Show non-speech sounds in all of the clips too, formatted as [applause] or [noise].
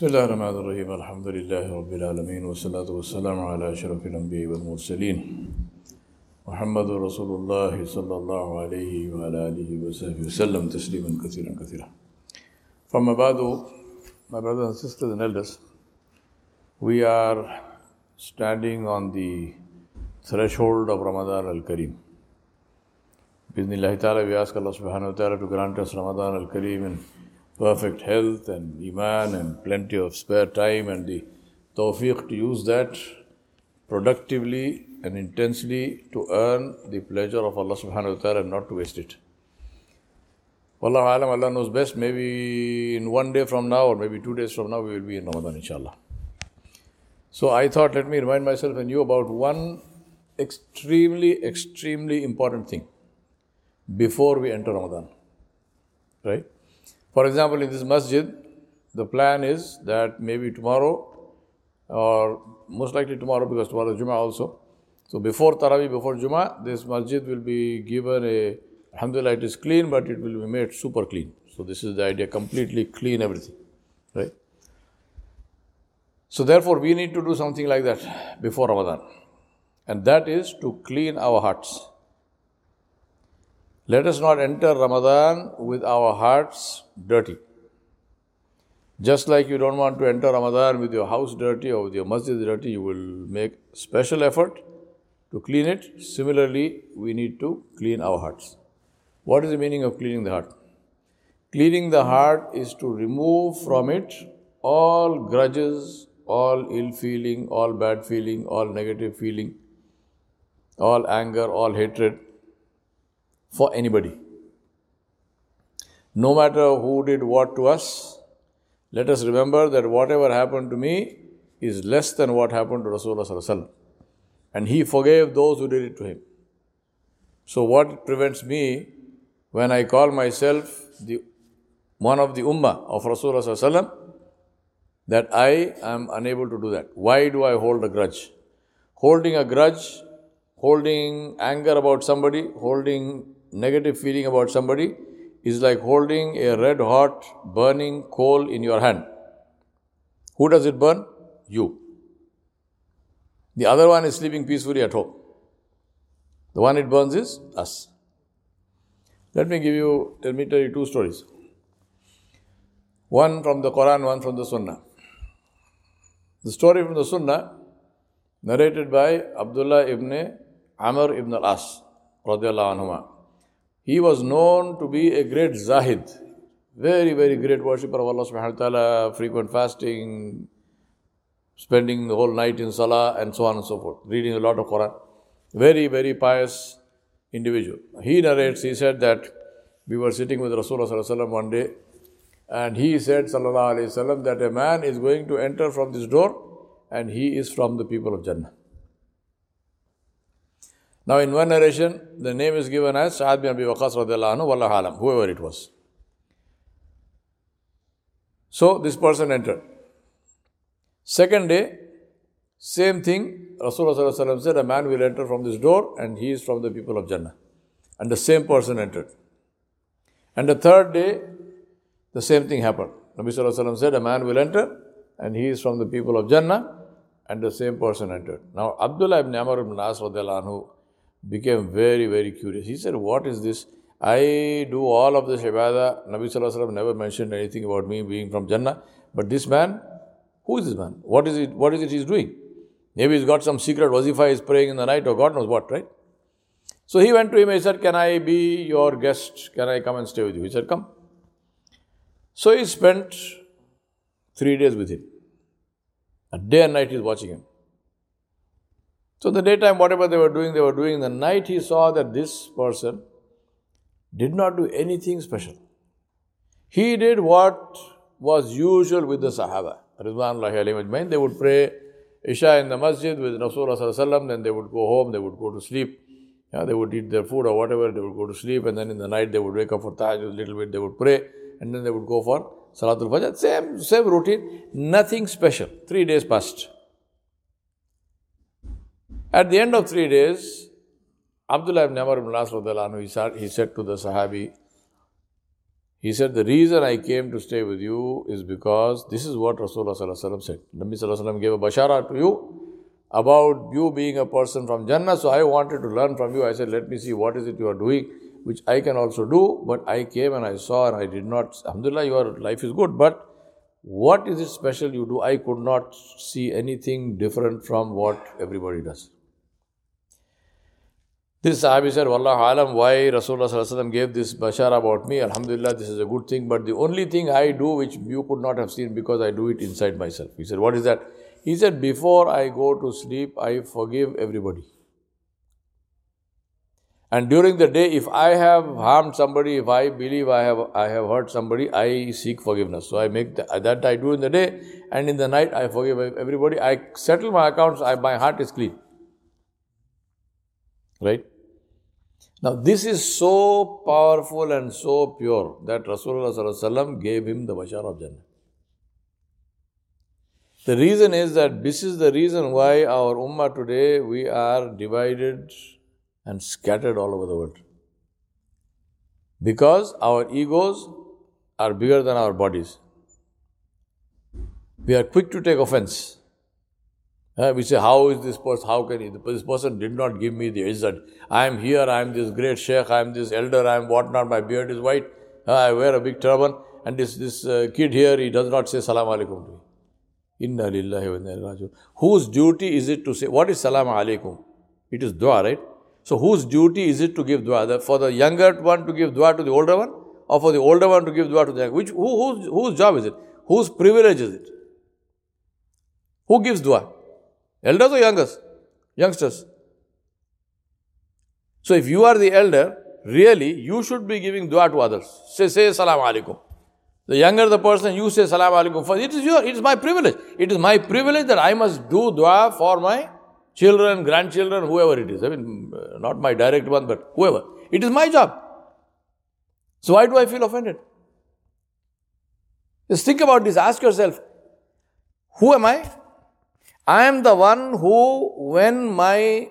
بسم الله الرحمن الرحيم الحمد لله رب العالمين والصلاة والسلام على أشرف الأنبياء والمرسلين محمد رسول الله صلى الله عليه وعلى آله وصحبه وسلم تسليما كثيرا كثيرا From Abadu, my brothers and sisters and elders, we are standing on the threshold of Ramadan al-Kareem. Bismillah ta'ala, we ask Allah subhanahu wa ta'ala to grant us Ramadan al-Kareem in perfect health and iman and plenty of spare time and the tawfiq to use that productively and intensely to earn the pleasure of Allah subhanahu wa ta'ala and not to waste it. Wallahu alam, Allah knows best. Maybe in one day from now or maybe two days from now we will be in Ramadan inshallah. So I thought let me remind myself and you about one extremely, extremely important thing before we enter Ramadan. Right? For example, in this masjid, the plan is that maybe tomorrow, or most likely tomorrow because tomorrow is Jummah also. So before Taraweeh, before Jummah, this masjid will be given a, alhamdulillah, it is clean, but it will be made super clean. So this is the idea, completely clean everything, right? So therefore, we need to do something like that before Ramadan. And that is to clean our hearts. Let us not enter Ramadan with our hearts dirty. Just like you don't want to enter Ramadan with your house dirty or with your masjid dirty, you will make special effort to clean it. Similarly, we need to clean our hearts. What is the meaning of cleaning the heart? Cleaning the heart is to remove from it all grudges, all ill feeling, all bad feeling, all negative feeling, all anger, all hatred for anybody. No matter who did what to us, let us remember that whatever happened to me is less than what happened to Rasulullah. And he forgave those who did it to him. So, what prevents me when I call myself the one of the ummah of Rasulullah that I am unable to do that? Why do I hold a grudge? Holding a grudge, holding anger about somebody, holding negative feeling about somebody is like holding a red hot burning coal in your hand. Who does it burn? You. The other one is sleeping peacefully at home. The one it burns is us. Let me give you, let me tell you two stories. One from the Quran, one from the Sunnah. The story from the Sunnah, narrated by Abdullah ibn Amr ibn al-As, radiallahu anhumah. He was known to be a great Zahid, very, very great worshipper of Allah subhanahu wa ta'ala, frequent fasting, spending the whole night in Salah, and so on and so forth, reading a lot of Quran. Very, very pious individual. He narrates, he said that we were sitting with Rasulullah one day, and he said, Sallallahu Alaihi Wasallam, that a man is going to enter from this door, and he is from the people of Jannah. Now, in one narration, the name is given as Sa'ad bin Abi Waqas anhu, whoever it was. So, this person entered. Second day, same thing, Rasulullah said, a man will enter from this door and he is from the people of Jannah. And the same person entered. And the third day, the same thing happened. Nabi said, a man will enter and he is from the people of Jannah and the same person entered. Now, Abdullah ibn Amr ibn As anhu, became very, very curious. He said, What is this? I do all of this ibadah. Nabi Sallallahu never mentioned anything about me being from Jannah. But this man, who is this man? What is it, what is it he's doing? Maybe he's got some secret wazifa, he's praying in the night, or God knows what, right? So he went to him and he said, Can I be your guest? Can I come and stay with you? He said, Come. So he spent three days with him. A day and night he's watching him. So, in the daytime, whatever they were doing, they were doing. In the night, he saw that this person did not do anything special. He did what was usual with the Sahaba. They would pray Isha in the masjid with Rasulullah, then they would go home, they would go to sleep. Yeah, they would eat their food or whatever, they would go to sleep, and then in the night they would wake up for tahajjud a little bit, they would pray, and then they would go for Salatul Fajr. Same, same routine, nothing special. Three days passed. At the end of three days, Abdullah ibn Amr ibn As he said to the Sahabi, He said, The reason I came to stay with you is because this is what Rasulullah said. Nabi Sallallahu Alaihi Wasallam gave a bashara to you about you being a person from Jannah. So I wanted to learn from you. I said, Let me see what is it you are doing, which I can also do. But I came and I saw and I did not. Alhamdulillah, your life is good. But what is it special you do? I could not see anything different from what everybody does. This Sahabi said, Wallahu alam, why Rasulullah gave this bashar about me. Alhamdulillah, this is a good thing. But the only thing I do which you could not have seen because I do it inside myself. He said, What is that? He said, Before I go to sleep, I forgive everybody. And during the day, if I have harmed somebody, if I believe I have I have hurt somebody, I seek forgiveness. So I make the, that I do in the day, and in the night I forgive everybody. I settle my accounts. I, my heart is clean. Right? Now, this is so powerful and so pure that Rasulullah gave him the Bashar of Jannah. The reason is that this is the reason why our Ummah today we are divided and scattered all over the world. Because our egos are bigger than our bodies. We are quick to take offense. Uh, we say, how is this person, how can he, this person did not give me the izzat. I am here, I am this great sheikh, I am this elder, I am whatnot, my beard is white, uh, I wear a big turban, and this, this uh, kid here, he does not say salam alaikum to me. Inna lillahi wa inna ilaihi Whose duty is it to say, what is salam alaikum? It is dua, right? So whose duty is it to give dua? For the younger one to give dua to the older one? Or for the older one to give dua to the younger? Which, who, whose, whose job is it? Whose privilege is it? Who gives dua? Elders or youngers? Youngsters. So if you are the elder, really you should be giving dua to others. Say, say salam alaikum. The younger the person, you say salam alaikum. For it is your, it is my privilege. It is my privilege that I must do dua for my children, grandchildren, whoever it is. I mean, uh, not my direct one, but whoever. It is my job. So why do I feel offended? Just think about this. Ask yourself, who am I? I am the one who, when my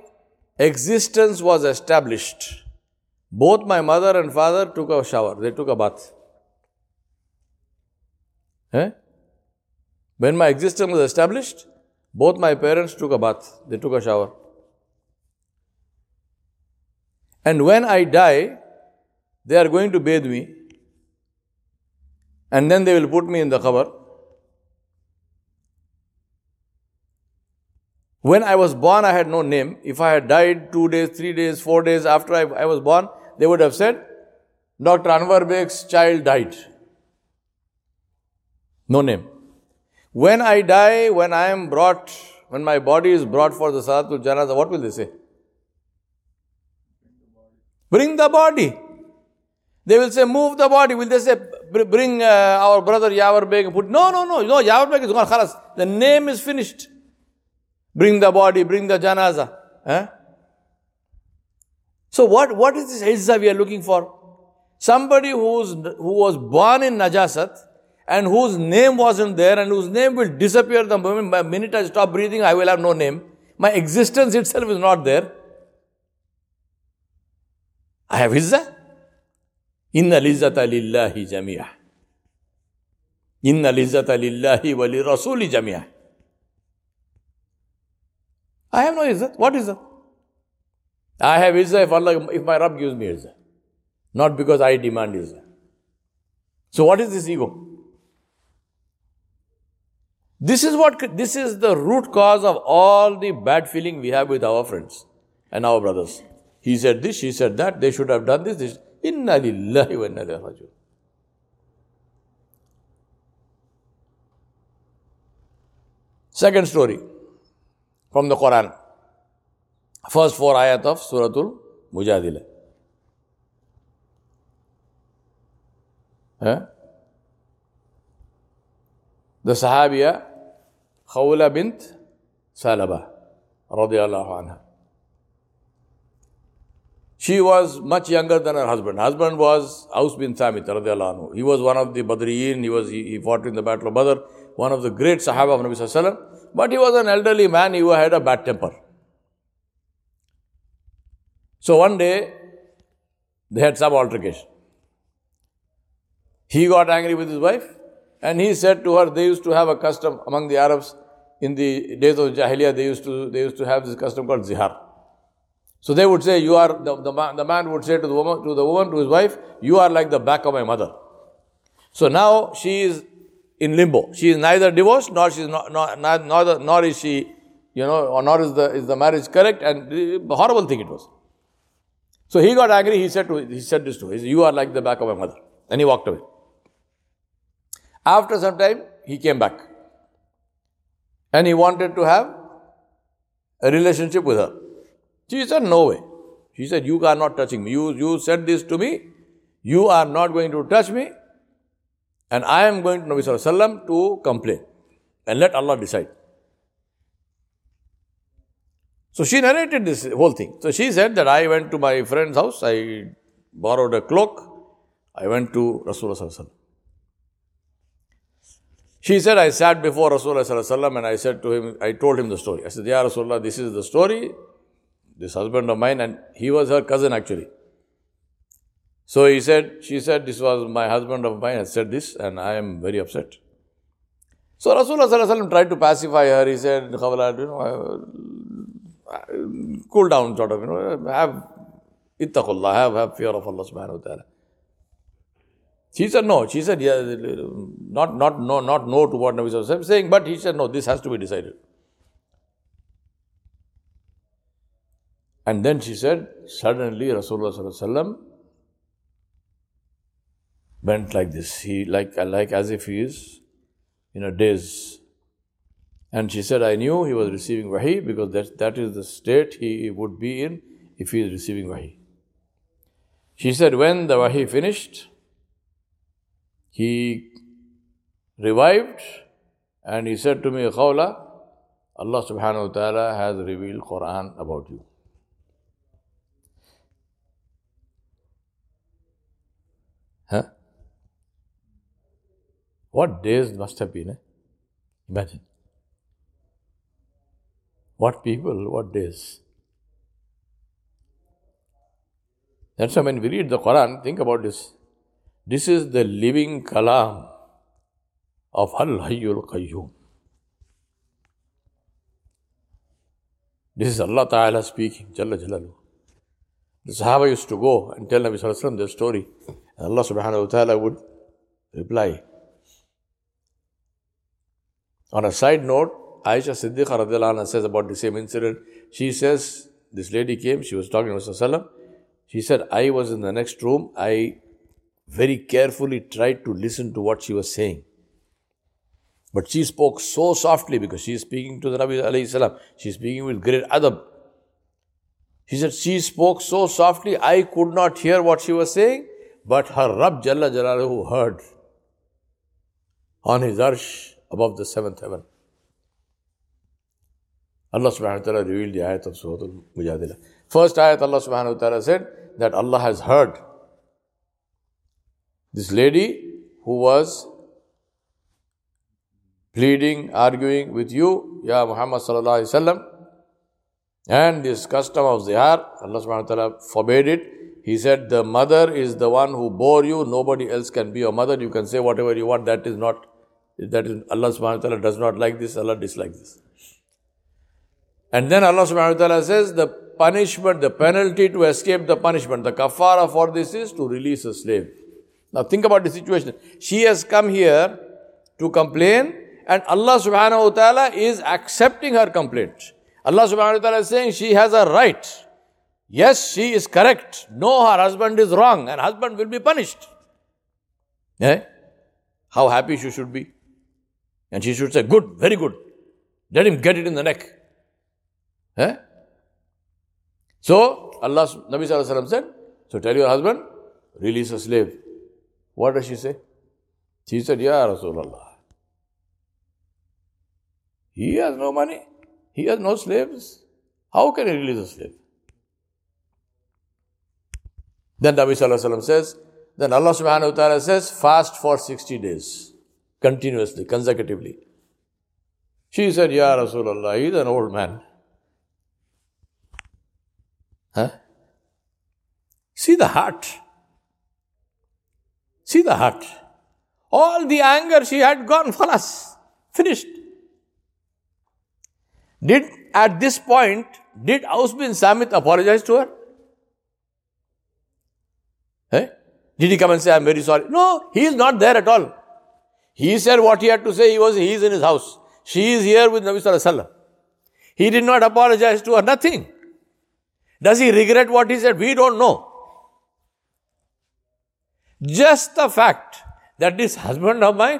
existence was established, both my mother and father took a shower, they took a bath. Eh? When my existence was established, both my parents took a bath, they took a shower. And when I die, they are going to bathe me, and then they will put me in the cover. When I was born, I had no name. If I had died two days, three days, four days after I, I was born, they would have said, Dr. Anwar Baig's child died. No name. When I die, when I am brought, when my body is brought for the Salatul Janazah, what will they say? Bring the body. They will say, move the body. Will they say, bring uh, our brother Yawar Baig? And put, no, no, no, no, Yawar Baig is gone. Khalas. The name is finished. Bring the body, bring the janaza. Eh? So what, what is this izzah we are looking for? Somebody who's, who was born in Najasat and whose name wasn't there and whose name will disappear the minute I stop breathing, I will have no name. My existence itself is not there. I have izzah. Inna lizzata lillahi jamiyah. Inna lizzata lillahi wa li rasuli jamiyah. I have no izzat. What izzat? I have izzat if Allah, if my Rabb gives me izzat. Not because I demand izzat. So what is this ego? This is what, this is the root cause of all the bad feeling we have with our friends and our brothers. He said this, she said that, they should have done this, this. Inna lillahi wa inna ilayhi Second story from the Quran. First four ayat of Suratul Mujadila. Huh? The Sahabiya Khawla bint Salaba radiallahu anha. She was much younger than her husband. Husband was Aus bin Samit radiallahu anhu. He was one of the Badriyin. He was he, he fought in the Battle of Badr. One of the great Sahaba of Nabi Sallallahu. But he was an elderly man, he had a bad temper. So one day, they had some altercation. He got angry with his wife and he said to her, they used to have a custom among the Arabs in the days of Jahiliyyah, they used to, they used to have this custom called zihar. So they would say, you are, the, the, man, the man would say to the woman, to the woman, to his wife, you are like the back of my mother. So now she is in limbo. She is neither divorced nor she is not, nor, nor is she, you know, or nor is the, is the marriage correct and horrible thing it was. So he got angry. He said to, he said this to her, you are like the back of my mother. And he walked away. After some time, he came back. And he wanted to have a relationship with her. She said, no way. She said, you are not touching me. You, you said this to me. You are not going to touch me. And I am going to Nabi Sallallahu to complain. And let Allah decide. So she narrated this whole thing. So she said that I went to my friend's house, I borrowed a cloak, I went to Rasulullah. She said, I sat before Rasulullah and I said to him, I told him the story. I said, Ya Rasulullah, this is the story. This husband of mine, and he was her cousin actually. So he said, she said, this was my husband of mine has said this, and I am very upset. So Rasulullah tried to pacify her. He said, you know, uh, cool down, sort of, you know, have ittaqullah, have, have fear of Allah subhanahu wa ta'ala. She said no. She said, yeah, not, not, no, not no to what Nabi was saying, but he said, no, this has to be decided. And then she said, suddenly Rasulullah went like this. He like like as if he is in a daze. And she said, I knew he was receiving wahi because that, that is the state he would be in if he is receiving wahi. She said, when the wahi finished, he revived and he said to me, Khawla, Allah subhanahu wa ta'ala has revealed Quran about you. Huh? What days must have been, eh? Imagine. What people, what days. That's why when we read the Quran, think about this. This is the living kalam of Al Hayyul Qayyum. This is Allah Ta'ala speaking, Jalla Jalalu. The Sahaba used to go and tell Nabi Sallallahu their story. And Allah Subhanahu wa Ta'ala would reply. On a side note, Aisha Siddiqa says about the same incident. She says, this lady came, she was talking to Rasulullah. She said, I was in the next room. I very carefully tried to listen to what she was saying. But she spoke so softly because she is speaking to the Nabi alayhi salam. She is speaking with great adab. She said, she spoke so softly, I could not hear what she was saying, but her Rabb Jalla Jalaluhu heard on his arsh above the seventh heaven. Allah subhanahu wa ta'ala revealed the ayat of Surah Al-Mujadila. First ayat Allah subhanahu wa ta'ala said that Allah has heard this lady who was pleading, arguing with you, Ya Muhammad sallallahu alayhi wasallam, and this custom of zihar, Allah subhanahu wa ta'ala forbade it. He said, the mother is the one who bore you, nobody else can be your mother. You can say whatever you want, that is not, that is, Allah subhanahu wa ta'ala does not like this, Allah dislikes this. And then Allah subhanahu wa ta'ala says the punishment, the penalty to escape the punishment, the kafara for this is to release a slave. Now think about the situation. She has come here to complain and Allah subhanahu wa ta'ala is accepting her complaint. Allah subhanahu wa ta'ala is saying she has a right. Yes, she is correct. No, her husband is wrong and husband will be punished. Yeah? How happy she should be. And she should say, good, very good. Let him get it in the neck. Eh? So, Allah, Nabi Sallallahu said, so tell your husband, release a slave. What does she say? She said, Ya Rasulullah. He has no money. He has no slaves. How can he release a slave? Then Nabi Sallallahu says, then Allah subhanahu wa ta'ala says, fast for 60 days. Continuously, consecutively. She said, Ya Rasulullah, he's an old man. Huh? See the heart. See the heart. All the anger she had gone, for us, finished. Did at this point, did Aus bin Samit apologize to her? Did he come and say, I'm very sorry? No, he is not there at all. He said what he had to say, he was he is in his house. She is here with Nabi Sallallahu Alaihi. He did not apologize to her, nothing. Does he regret what he said? We don't know. Just the fact that this husband of mine,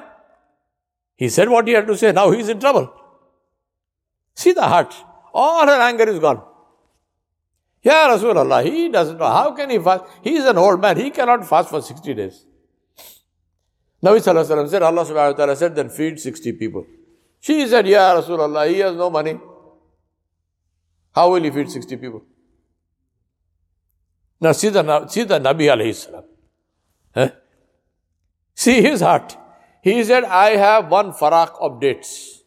he said what he had to say, now he is in trouble. See the heart. All her anger is gone. Yeah, Rasulullah, he doesn't know. How can he fast? He is an old man. He cannot fast for 60 days. Nabi said, Allah subhanahu wa ta'ala said, then feed 60 people. She said, Yeah, Rasulullah, he has no money. How will he feed 60 people? Now see the, see the Nabi alayhi salam. Eh? See his heart. He said, I have one farak of dates.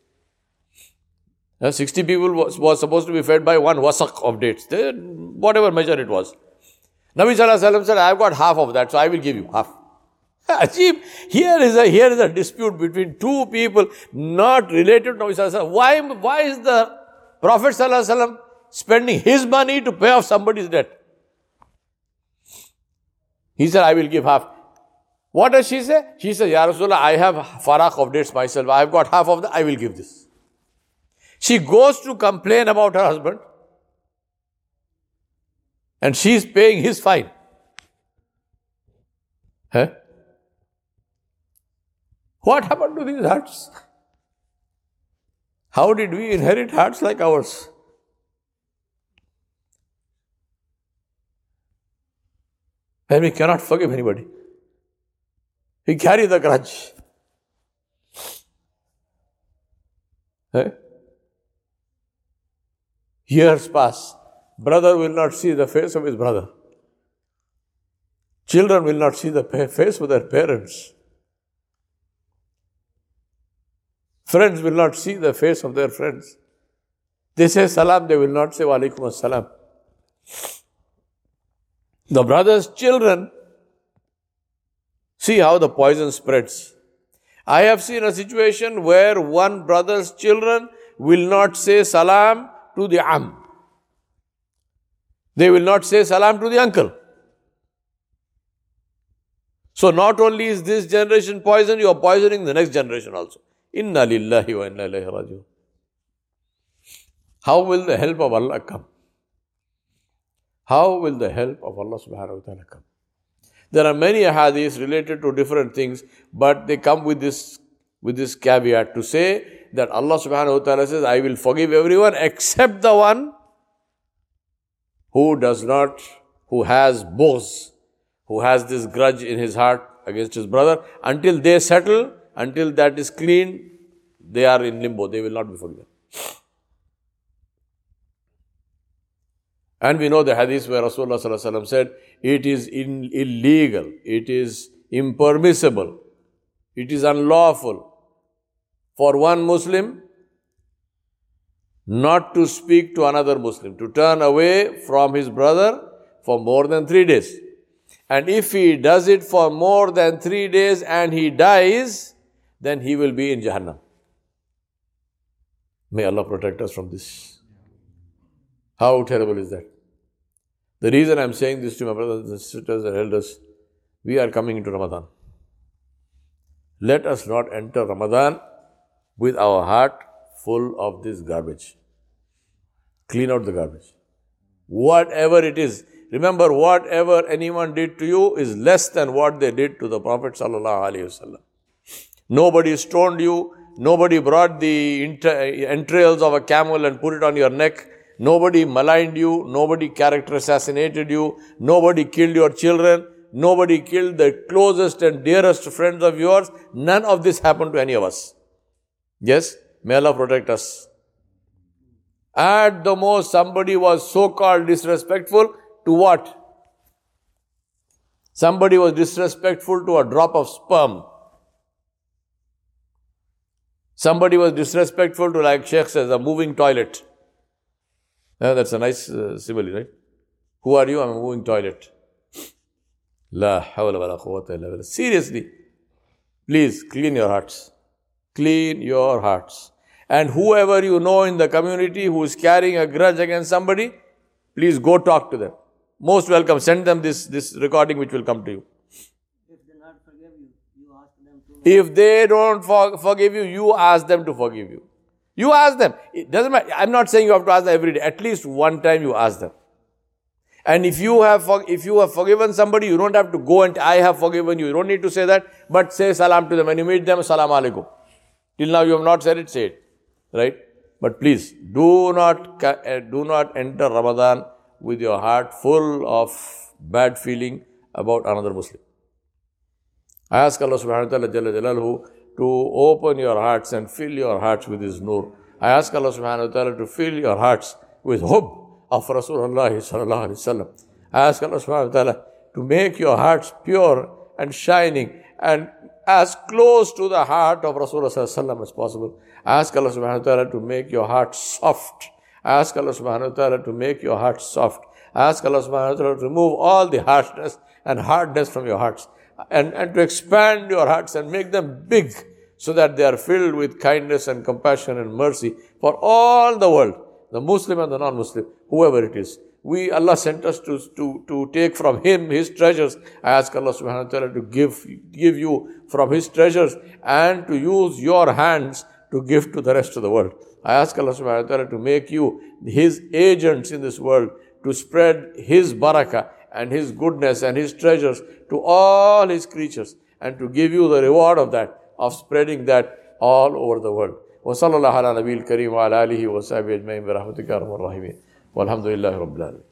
60 people was, was supposed to be fed by one wasak of dates, they, whatever measure it was. Nabi Sallallahu said, I've got half of that, so I will give you half. [laughs] Ajib, here is a here is a dispute between two people not related to Sallallahu Why, why is the Prophet Sallallahu spending his money to pay off somebody's debt? He said, I will give half. What does she say? She says, Ya Rasulullah, I have farak of dates myself. I have got half of the, I will give this. She goes to complain about her husband. And she is paying his fine. Huh? What happened to these hearts? How did we inherit hearts like ours? When we cannot forgive anybody. We carry the grudge. Eh? Years pass. Brother will not see the face of his brother. Children will not see the face of their parents. Friends will not see the face of their friends. They say salam, they will not say wa alaikum salam. The brother's children See how the poison spreads. I have seen a situation where one brother's children will not say salam to the am. They will not say salam to the uncle. So not only is this generation poisoned, you are poisoning the next generation also. Inna lillahi wa inna ilaihi raji'un. How will the help of Allah come? How will the help of Allah subhanahu wa ta'ala come? There are many hadiths related to different things, but they come with this with this caveat to say that Allah subhanahu wa ta'ala says, I will forgive everyone except the one who does not, who has both, who has this grudge in his heart against his brother. Until they settle, until that is clean, they are in limbo. They will not be forgiven. And we know the hadith where Rasulullah said, it is in, illegal, it is impermissible, it is unlawful for one Muslim not to speak to another Muslim, to turn away from his brother for more than three days. And if he does it for more than three days and he dies, then he will be in Jahannam. May Allah protect us from this. How terrible is that? The reason I'm saying this to my brothers and sisters and elders, we are coming into Ramadan. Let us not enter Ramadan with our heart full of this garbage. Clean out the garbage. Whatever it is, remember whatever anyone did to you is less than what they did to the Prophet Nobody stoned you, nobody brought the entrails of a camel and put it on your neck. Nobody maligned you, nobody character assassinated you, nobody killed your children, nobody killed the closest and dearest friends of yours. None of this happened to any of us. Yes, may Allah protect us. At the most, somebody was so called disrespectful to what? Somebody was disrespectful to a drop of sperm. Somebody was disrespectful to, like Sheikh says, a moving toilet. That's a nice uh, simile, right? Who are you? I'm a moving toilet. La hawla wa la quwwata illa billah. Seriously. Please clean your hearts. Clean your hearts. And whoever you know in the community who is carrying a grudge against somebody, please go talk to them. Most welcome. Send them this, this recording which will come to you. If they not forgive you, you ask them to. If they don't for, forgive you, you ask them to forgive you. You ask them. It doesn't matter. I'm not saying you have to ask them every day. At least one time you ask them. And if you have if you have forgiven somebody, you don't have to go and I have forgiven you. You don't need to say that, but say salam to them. When you meet them, salam alaikum. Till now you have not said it, say it. Right? But please, do not uh, do not enter Ramadan with your heart full of bad feeling about another Muslim. I ask Allah subhanahu wa ta'ala to open your hearts and fill your hearts with His nur. I ask Allah subhanahu wa ta'ala to fill your hearts with hope of Rasulullah sallallahu alaihi wasallam. I ask Allah subhanahu wa ta'ala to make your hearts pure and shining and as close to the heart of Rasulullah as possible. I ask Allah subhanahu wa ta'ala to make your heart soft. I ask Allah subhanahu wa ta'ala to make your heart soft. I ask Allah subhanahu wa ta'ala to remove all the harshness and hardness from your hearts and, and to expand your hearts and make them big so that they are filled with kindness and compassion and mercy for all the world, the Muslim and the non-Muslim, whoever it is. We, Allah sent us to, to, to take from Him His treasures. I ask Allah subhanahu wa ta'ala to give, give you from His treasures and to use your hands to give to the rest of the world. I ask Allah subhanahu wa ta'ala to make you His agents in this world to spread His barakah and His goodness and His treasures to all His creatures and to give you the reward of that, of spreading that all over the world. وصلى الله على نبي الكريم وعلى آله وصحبه أجمعين برحمتك يا أرحم الراحمين والحمد لله رب العالمين